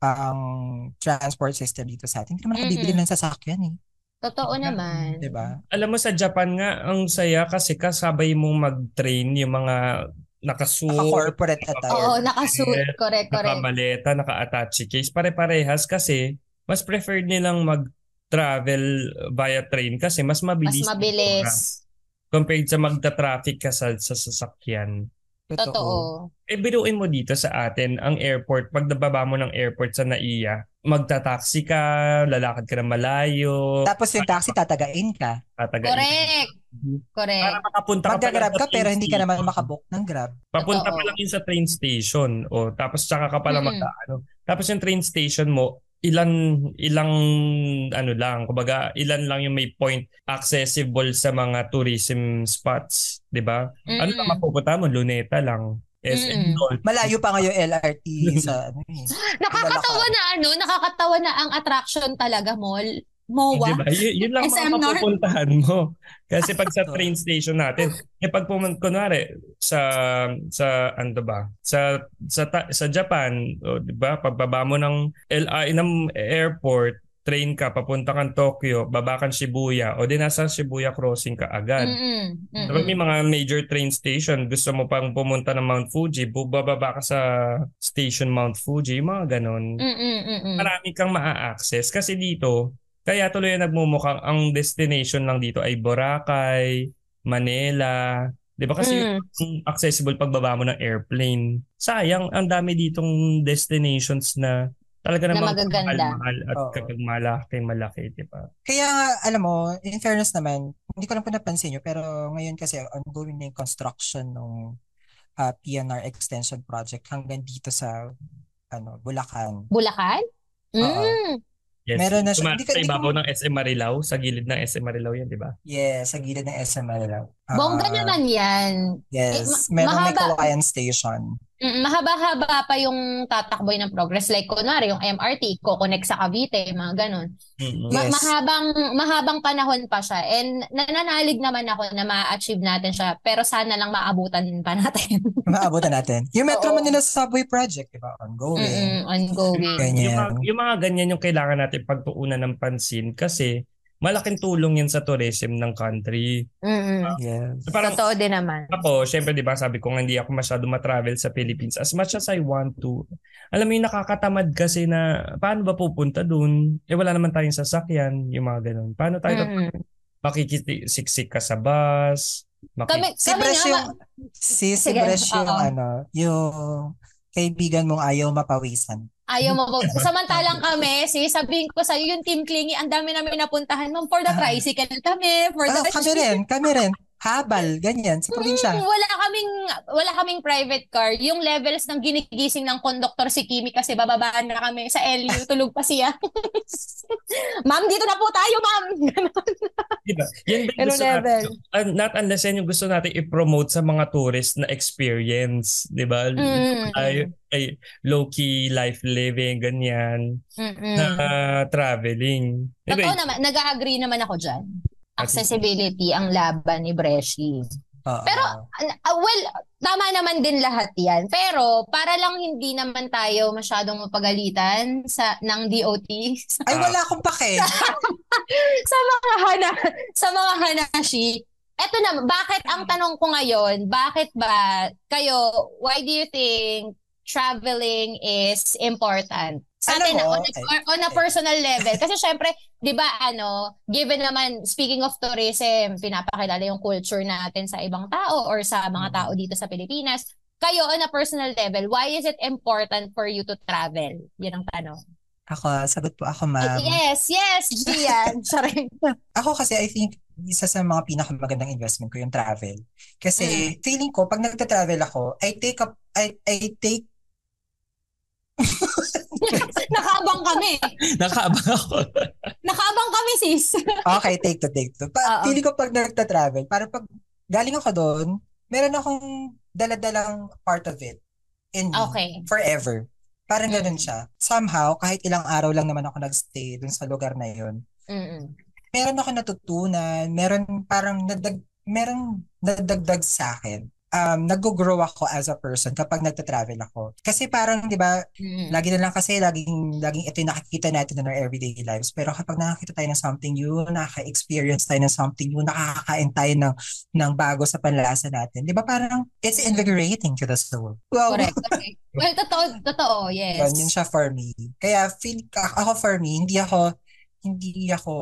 ang transport system dito sa atin, hindi naman ako Mm-mm. bibili ng sasakyan eh. Totoo naman. Diba? Alam mo sa Japan nga, ang saya kasi kasabay mong mag-train yung mga nakasuot, Naka-corporate attire. Oo, nakasuit. Correct, correct. nakamaleta, naka-attache case. Pare-parehas kasi mas preferred nilang mag-travel via train kasi mas Mas mabilis. mabilis. Compared sa magta-traffic ka sa, sa sasakyan. Totoo. Eh, biruin mo dito sa atin, ang airport, pag nababa mo ng airport sa NAIA, magta-taxi ka, lalakad ka ng malayo, Tapos yung taxi tatagain ka. tatagain. Correct. Para Correct. makapunta ka pa Magda-grab ka pero hindi ka naman makabook ng grab. Papunta Totoo. pa lang yun sa train station. O, tapos tsaka ka pala Mm-mm. magkaano. Tapos yung train station mo, ilan ilang ano lang, kumbaga ilan lang yung may point accessible sa mga tourism spots, 'di ba? Ano Mm-mm. lang mapupunta mo? Luneta lang. SM Mm. North. Malayo pa ngayon LRT [laughs] sa ano eh. Nakakatawa na ano, nakakatawa na ang attraction talaga, mall. MOA. Diba? Y- yun lang SM mga North. mapupuntahan mo. Kasi pag sa train station natin, eh pag pumunta, kunwari, sa, sa, ano ba, sa, sa, ta- sa Japan, o, di ba, pagbaba mo ng LI ng airport, train ka, papunta kang Tokyo, baba kang Shibuya, o di nasa Shibuya crossing ka agad. Mm-mm. Mm-mm. Diba may mga major train station, gusto mo pang pumunta ng Mount Fuji, bubaba ka sa station Mount Fuji, mga ganon. Mm-mm. Marami kang maa-access kasi dito, kaya tuloy na nagmumukhang ang destination lang dito ay Boracay, Manila, 'di ba kasi Mm. accessible pagbaba mo ng airplane. Sayang, ang dami ditong destinations na talaga Na namang magaganda. mahal at Oo. kapag malaki, malaki, 'di ba? Kaya nga, alam mo, in fairness naman, hindi ko lang po napansin nyo, pero ngayon kasi ongoing na yung construction ng ah, PNR extension project hanggang dito sa ano, Bulacan. Bulacan? Oo. Mm. Yes. Meron na siya. Hindi sa ko- ibabaw ng SM Marilao, sa gilid ng SM Marilao 'yan, 'di ba? Yes, sa gilid ng SM Manila. Ah, Bongga naman yan. Yes, Eh, ma- meron may mahaba- kawayan station. Mm, mahaba-haba pa yung tatakboy ng progress. Like, kunwari, yung MRT, ko-connect sa Cavite, mga ganun. Mm-mm. Ma- Yes. mahabang, mahabang panahon pa siya. And nananalig naman ako na ma-achieve natin siya. Pero sana lang maabutan pa natin. [laughs] Maabutan natin. Yung Metro Oo. Manila Subway Project, di ba? Ongoing. Mm-mm, ongoing. Ganyan. Yung mga, yung mga ganyan yung kailangan natin pagtuunan ng pansin kasi malaking tulong yan sa tourism ng country. Mm-mm. Yes. So parang Totoo din naman. ako, syempre 'di ba, sabi ko nga hindi ako masyado ma-travel sa Philippines as much as I want to. Alam mo yung nakakatamad kasi na paano ba pupunta doon? Eh wala naman tayong sasakyan, yung mga ganun. Paano tayo Mm-mm. makikisiksik ka sa bus? Maki- Kami, Si kami Bresh yung, si, si Sige, Bresh yung ano, yung kaibigan mong ayaw mapawisan. Ayaw mo. [laughs] Samantalang kami, si sabihin ko sa'yo, yung Team Clingy, ang dami namin napuntahan. Ma'am, for the Ah. tricycle kami, for the Ah, kami rin, kami rin. Habal, ganyan, sa probinsya. Mm, wala kaming wala kaming private car. Yung levels ng ginigising ng conductor si Kimi kasi bababaan na kami sa LU, [laughs] tulog pa siya. [laughs] ma'am, dito na po tayo, ma'am. Ganon. [laughs] Diba? Yan ba gusto level. natin? Uh, not unless yan yung gusto natin i-promote sa mga tourist na experience. Di ba? Mm. Ay, ay, low-key life living, ganyan. Mm-mm. Na uh, traveling. Di ba? Totoo naman, nag-agree naman ako dyan. Accessibility ang laban ni Breshi. Oo. Pero, Ah, well, tama naman din lahat yan. Pero, para lang hindi naman tayo masyadong mapagalitan sa, ng DOT [laughs] Ay, wala akong pake. [laughs] sa mga hana, sa mga hanashi. Eto na, bakit ang tanong ko ngayon, bakit ba kayo, why do you think traveling is important? Sa atin, mo, on, a, okay. on a personal level. Kasi syempre, di ba, ano, given naman, speaking of tourism, pinapakilala yung culture natin sa ibang tao or sa mga Mm. tao dito sa Pilipinas. Kayo, on a personal level, why is it important for you to travel? Yan ang tanong. Ako, sagot po ako, ma'am. yes, yes, Gian. [laughs] Sorry. Ako kasi I think isa sa mga pinakamagandang investment ko yung travel. Kasi feeling ko pag nagta-travel ako, I take up I I take [laughs] Nakaabang kami. Nakaabang ako. Nakaabang kami, sis. okay, take to take to. Pa, feeling ko pag nagta-travel, para pag galing ako doon, meron akong daladalang part of it in me Okay. forever. Parang ganun Mm. siya. Somehow, kahit ilang araw lang naman ako nagstay dun sa lugar na yun, Mm-mm. meron ako natutunan, meron parang nadag, meron nadagdag sa akin. Um, nag-grow ako as a person kapag nagta-travel ako. Kasi parang, di ba, Mm-mm. lagi na lang kasi, laging, laging ito yung nakikita natin in our everyday lives. Pero kapag nakakita tayo ng something new, nakaka-experience tayo ng something new, nakakakain tayo ng, ng bago sa panlasa natin. Di ba parang, it's invigorating to the soul. Wow. Correct. correct. [laughs] Well, totoo, totoo, yes. Yun, yun siya for me. Kaya feel ako for me, hindi ako hindi ako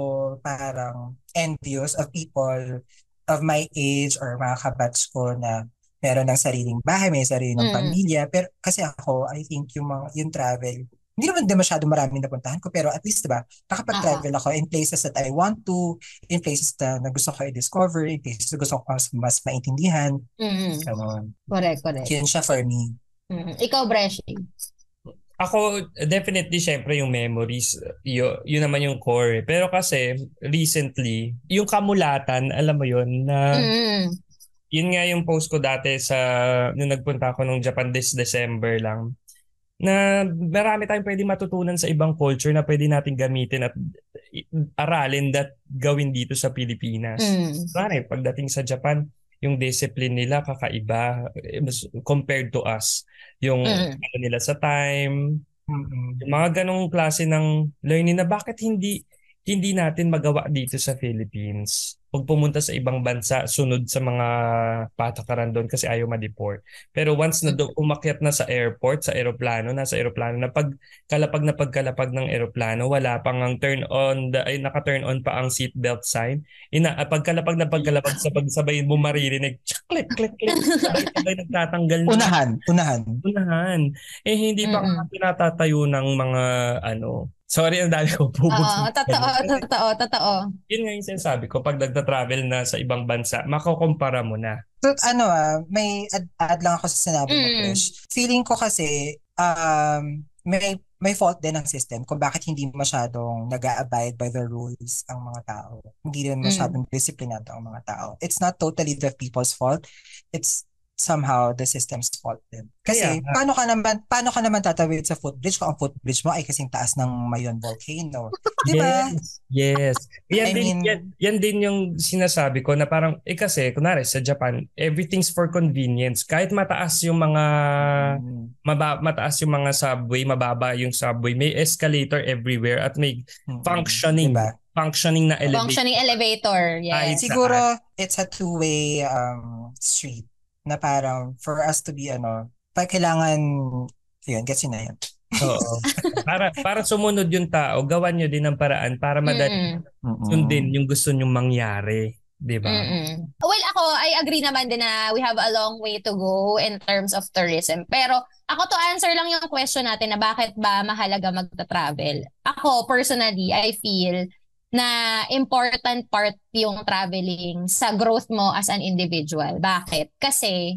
parang envious of people of my age or mga kabatch ko na meron ng sariling bahay, may sariling Mm. pamilya. Pero kasi ako, I think yung mga yung travel, hindi naman din masyado maraming napuntahan ko, pero at least, diba, nakapag-travel ako in places that I want to, in places na, na gusto ko i-discover, in places na gusto ko mas, mas maintindihan. Mm-mm. Ganon. Correct, correct. Yun siya for me. Mm-mm. Ikaw, Breshi. Ako, definitely, syempre, yung memories, yun, yun naman yung core. Pero kasi, recently, yung kamulatan, alam mo yun, na Mm-mm. Yun nga yung post ko dati sa nung nagpunta ako nung Japan this December lang na marami tayong pwede matutunan sa ibang culture na pwede natin gamitin at aralin that gawin dito sa Pilipinas. Mm. Pare, pagdating sa Japan, yung discipline nila kakaiba eh, compared to us. Yung Mm. ano nila sa time, yung mga ganong klase ng learning na bakit hindi hindi natin magawa dito sa Philippines. Pag pumunta sa ibang bansa, sunod sa mga patakaran doon kasi ayaw ma-deport. Pero once na do, umakyat na sa airport, sa aeroplano, nasa aeroplano, na pagkalapag na pagkalapag ng aeroplano, wala pang ang turn on, the, ay naka-turn on pa ang seatbelt sign. Ina, ah, pagkalapag na pagkalapag, [laughs] sa pagsabay mo maririnig, click, click, click, sabay-sabay nagtatanggal na Unahan, unahan. unahan. Eh, hindi pa tinatatayo ng mga ano. Sorry, ang dami ko bubog. Oo, totoo, [laughs] totoo, totoo. Yun nga yung sinasabi ko. Pag nagta-travel na sa ibang bansa, makukumpara mo na. So, ano ah, may add, lang ako sa sinabi mo, Mm. Krish. Feeling ko kasi, um, may may fault din ang system kung bakit hindi masyadong nag abide by the rules ang mga tao. Hindi rin masyadong disiplinado ang mga tao. It's not totally the people's fault. It's somehow the system's fault din. Kasi nga. paano ka naman paano ka naman tatawid sa footbridge kung ang footbridge mo ay kasing taas ng Mayon volcano? Di ba? Yes. Yes. Yan, I din, mean- yan, yan din yung sinasabi ko na parang, eh kasi, kunwari sa Japan, everything's for convenience. Kahit mataas yung mga, Mm. maba, mataas yung mga subway, mababa yung subway, may escalator everywhere at may Mm-mm. functioning, Diba? functioning na elevator. Functioning elevator. Ay, Yes. Siguro it's a two-way um street na parang for us to be ano, pag kailangan yun, gets na yun. Oo. para para sumunod yung tao, gawan nyo din ng paraan para madali Mm-mm. sundin yung gusto nyong mangyari. Di ba? Mm-mm. Well, ako, I agree naman din na we have a long way to go in terms of tourism. Pero ako to answer lang yung question natin na bakit ba mahalaga magta-travel. Ako, personally, I feel na important part yung traveling sa growth mo as an individual. Bakit? Kasi,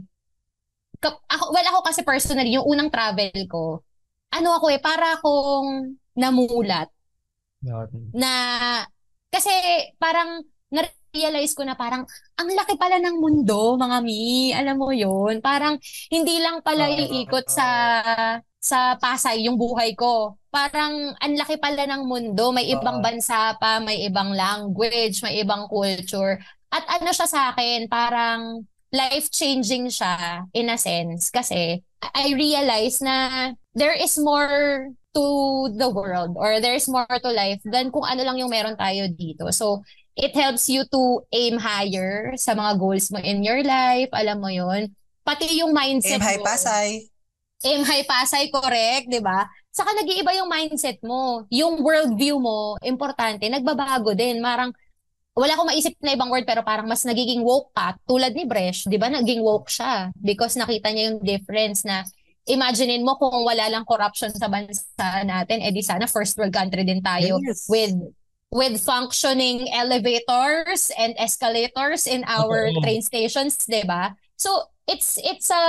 ka- ako, well, ako kasi personally, yung unang travel ko, ano ako eh, para akong namulat na kasi parang na-realize ko na parang ang laki pala ng mundo, mga mi. Alam mo yon Parang hindi lang pala iikot sa sa Pasay yung buhay ko. Parang ang laki pala ng mundo, may ibang bansa pa, may ibang language, may ibang culture. At ano siya sa akin, parang life-changing siya in a sense kasi I realize na there is more to the world or there's more to life than kung ano lang yung meron tayo dito. So, it helps you to aim higher sa mga goals mo in your life. Alam mo yon Pati yung mindset Aim high mo. Pasay. Aim high Pasay, correct, di ba? Saka nag-iiba yung mindset mo. Yung worldview mo, importante, nagbabago din. Marang, wala akong maisip na ibang word pero parang mas nagiging woke ka. Tulad ni Bresh, di ba? Naging woke siya because nakita niya yung difference na imaginein mo kung wala lang corruption sa bansa natin, edi sana first world country din tayo Yes. with with functioning elevators and escalators in our Oo. train stations, 'di ba? So it's it's a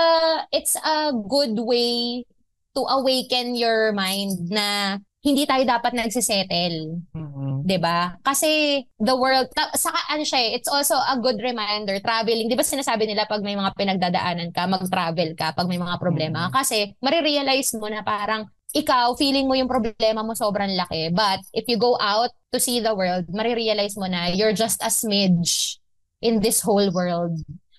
it's a good way to awaken your mind na hindi tayo dapat nagsisettle, Mm-mm. 'di ba? Kasi the world ta- saka ano siya, eh, it's also a good reminder traveling. 'Di ba sinasabi nila pag may mga pinagdadaanan ka, mag-travel ka pag may mga problema Mm. kasi marirealize mo na parang ikaw, feeling mo yung problema mo sobrang laki. But if you go out to see the world, marirealize mo na you're just a smidge in this whole world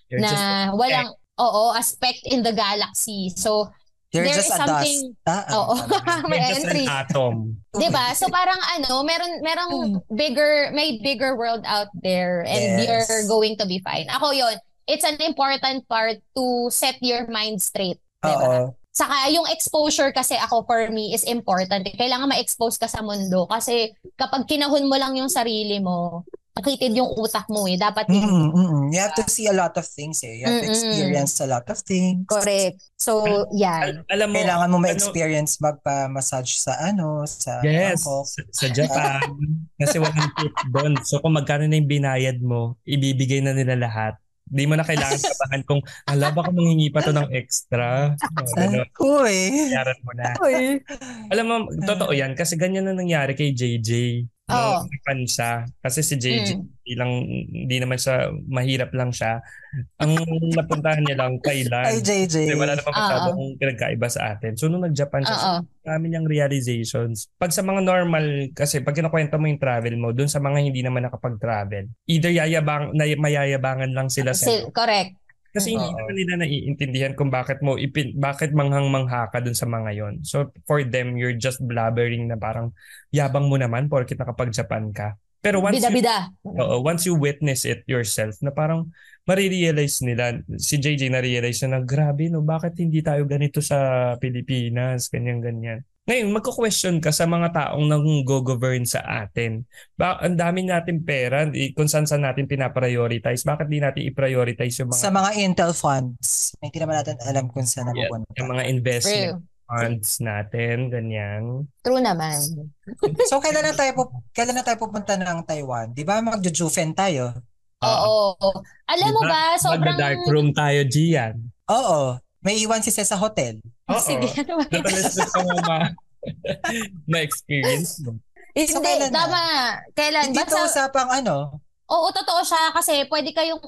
You're na just- walang, oo, aspect in the galaxy. So, You're There just is a something- dust. Ah, oo, [laughs] may you're just entry. an atom. [laughs] 'Di ba? So parang ano, meron merong bigger may bigger world out there and Yes. you're going to be fine. Ako 'yon. It's an important part to set your mind straight. 'di ba? Oo. Saka yung exposure kasi ako for me is important. Kailangan ma-expose ka sa mundo kasi kapag kinahon mo lang yung sarili mo, nakitid yung utak mo eh. Dapat Mm-mm, yung mm-mm. You have to see a lot of things eh. You have to Mm-mm. experience a lot of things. correct. So, yan. Al- alam mo, Kailangan mo ano- ma-experience magpa-massage sa ano, sa Yes, Bangkok. sa, sa Japan. [laughs] kasi walang tip doon. So kung magkano na yung binayad mo, ibibigay na nila lahat. Di mo na kailangan [laughs] kabahan kung, ala, baka manghingi pa to ng extra. O, gano'n. Uy. Bayaran mo na. Uy. Alam mo, totoo yan kasi ganyan na nangyari kay JJ. Oo. Japan siya. Kasi si JJ, Mm. lang, hindi naman siya, mahirap lang siya. Ang [laughs] napuntahan niya lang, Ay, Thailand. JJ. Kasi wala naman masyadong pinagkaiba sa atin. So, nung nag-Japan siya, Oo. dami niyang realizations. Pag sa mga normal, kasi pag kinakwento mo yung travel mo, dun sa mga hindi naman nakapag-travel, either yayabang, na, mayayabangan lang sila sa Si- correct. Kasi hindi naman nila naiintindihan kung bakit mo ipin, bakit manghang-mangha ka dun sa mga yon. So for them, you're just blabbering na parang yabang mo naman porkit nakapag-Japan ka. Pero once you, Bida-bida. oo, once you witness it yourself na parang marirealize nila, si JJ na-realize na, grabe no, bakit hindi tayo ganito sa Pilipinas, ganyan-ganyan. Ngayon, magko-question ka sa mga taong nang go-govern sa atin. Ba, ang dami natin pera, kung saan saan natin pinaprioritize. Bakit di natin i-prioritize yung mga Sa mga Intel funds, hindi naman natin alam kung saan Yeah, napupunta. yung mga investment True. funds natin, ganyan. True naman. [laughs] So, kailan na tayo, pup- kailan na tayo pupunta ng Taiwan? Di ba mag-jufen tayo? Oo. Alam mo Diba? ba, sobrang... Magda-dark room tayo, Gian. Oo. May iwan si Ses sa hotel. Oo. Sige, ano ba? Na [laughs] ma-experience mo. Hindi, So, kailan na? tama. Kailan? Hindi Basta, to usapang ano. oo, totoo siya kasi pwede kayong,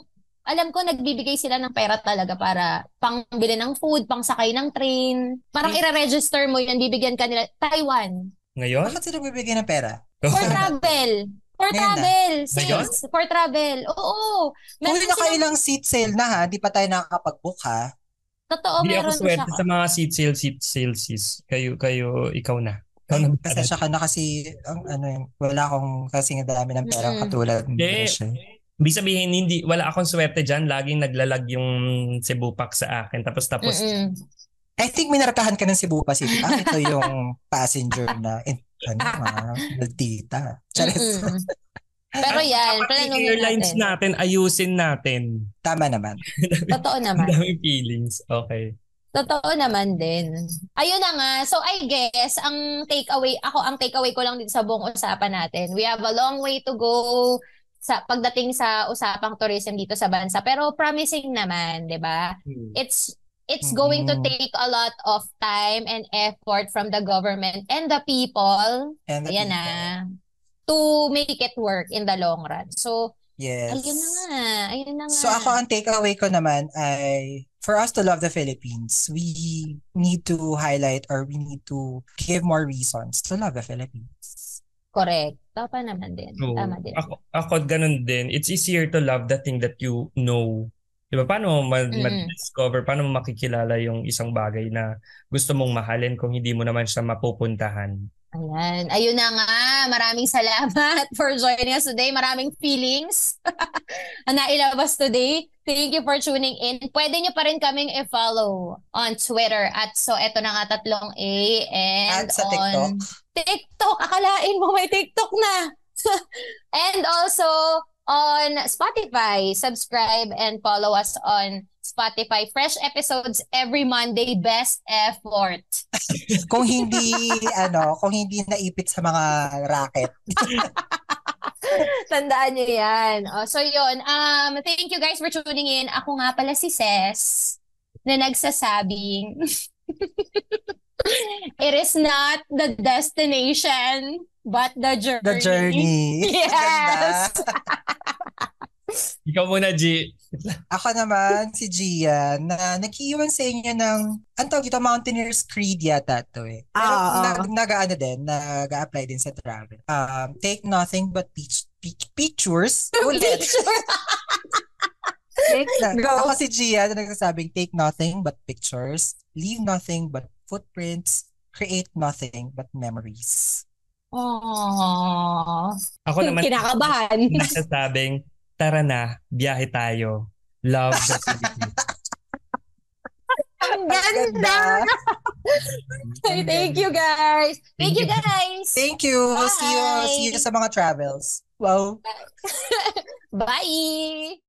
alam ko, nagbibigay sila ng pera talaga para pangbili ng food, pang sakay ng train. Parang Hmm. ire-register mo yun, bibigyan ka nila. Taiwan. Ngayon? Bakit sila bibigyan ng pera? [laughs] For travel. For Ngayon na. travel. Ngayon? Sis, for travel. Oo. Kung Meron silang, nakailang seat sale na ha, di pa tayo nakakapag-book ha. Totoo, Hindi ako meron siya. swerte sa mga seat sale, seat sale, sis. Kayo, kayo, ikaw na. Ikaw na. Pasensya ka na kasi ang ano yun, wala akong kasing dami ng pera Mm-mm. katulad ng eh. Ibig sabihin, hindi, wala akong swerte dyan. Laging naglalag yung Cebu Pack sa akin. Tapos, tapos, Mm-mm. I think minarkahan ka ng Cebu Pacific. Ah, ito yung passenger na in, ano, ah, Maldita. Charis. [laughs] Pero yan, Dapat yung planuhin airlines natin. natin, ayusin natin. Tama naman. [laughs] Totoo Ang naman. daming feelings. Okay. Totoo naman din. Ayun na nga. So I guess ang takeaway, ako ang takeaway ko lang din sa buong usapan natin. We have a long way to go sa pagdating sa usapang tourism dito sa bansa. Pero promising naman, 'di ba? It's it's going to take a lot of time and effort from the government and the people. And the Ayan people. na. To make it work in the long run. So, Yes. ayun na nga. Ayun na nga. So ako ang takeaway ko naman ay for us to love the Philippines, we need to highlight or we need to give more reasons to love the Philippines. Correct. Tama naman din. So, Tama din. Ako, ako ganun din. It's easier to love the thing that you know. Di ba? Paano mo ma- Mm-mm. ma-discover, paano mo makikilala yung isang bagay na gusto mong mahalin kung hindi mo naman siya mapupuntahan? Ayan. Ayun na nga. Maraming salamat [laughs] for joining us today. Maraming feelings [laughs] ang nailabas today. Thank you for tuning in. Pwede nyo pa rin kaming i-follow on Twitter at so eto na nga tatlong A and At sa on TikTok. TikTok. Akalain mo may TikTok na. [laughs] and also on Spotify. Subscribe and follow us on Spotify. Fresh episodes every Monday. Best effort. [laughs] Kung hindi [laughs] ano, kung hindi naipit sa mga racket. [laughs] Tandaan niyo yan. Oh, so yun, um, thank you guys for tuning in. Ako nga pala si Ses na nagsasabing [laughs] it is not the destination but the journey. The journey. [laughs] Yes. [laughs] Ikaw muna, G. Ako naman, si Gia, na nag-iwan sa inyo ng, ang tawag ito, Mountaineer's Creed yata to eh. Pero Ah, ah. nag, nag-ano din, nag-apply din sa travel. Um, take nothing but peach, peach, pictures. Ulit. take na, Go. ako si Gia na nagsasabing, take nothing but pictures, leave nothing but footprints, create nothing but memories. Aww. Ako naman, Kinakabahan. [laughs] nagsasabing, tara na, biyahe tayo. Love the Philippines. Ang ganda. [laughs] Thank you guys. Thank you guys. Thank you. See you, Bye. see you sa mga travels. Wow. [laughs] Bye.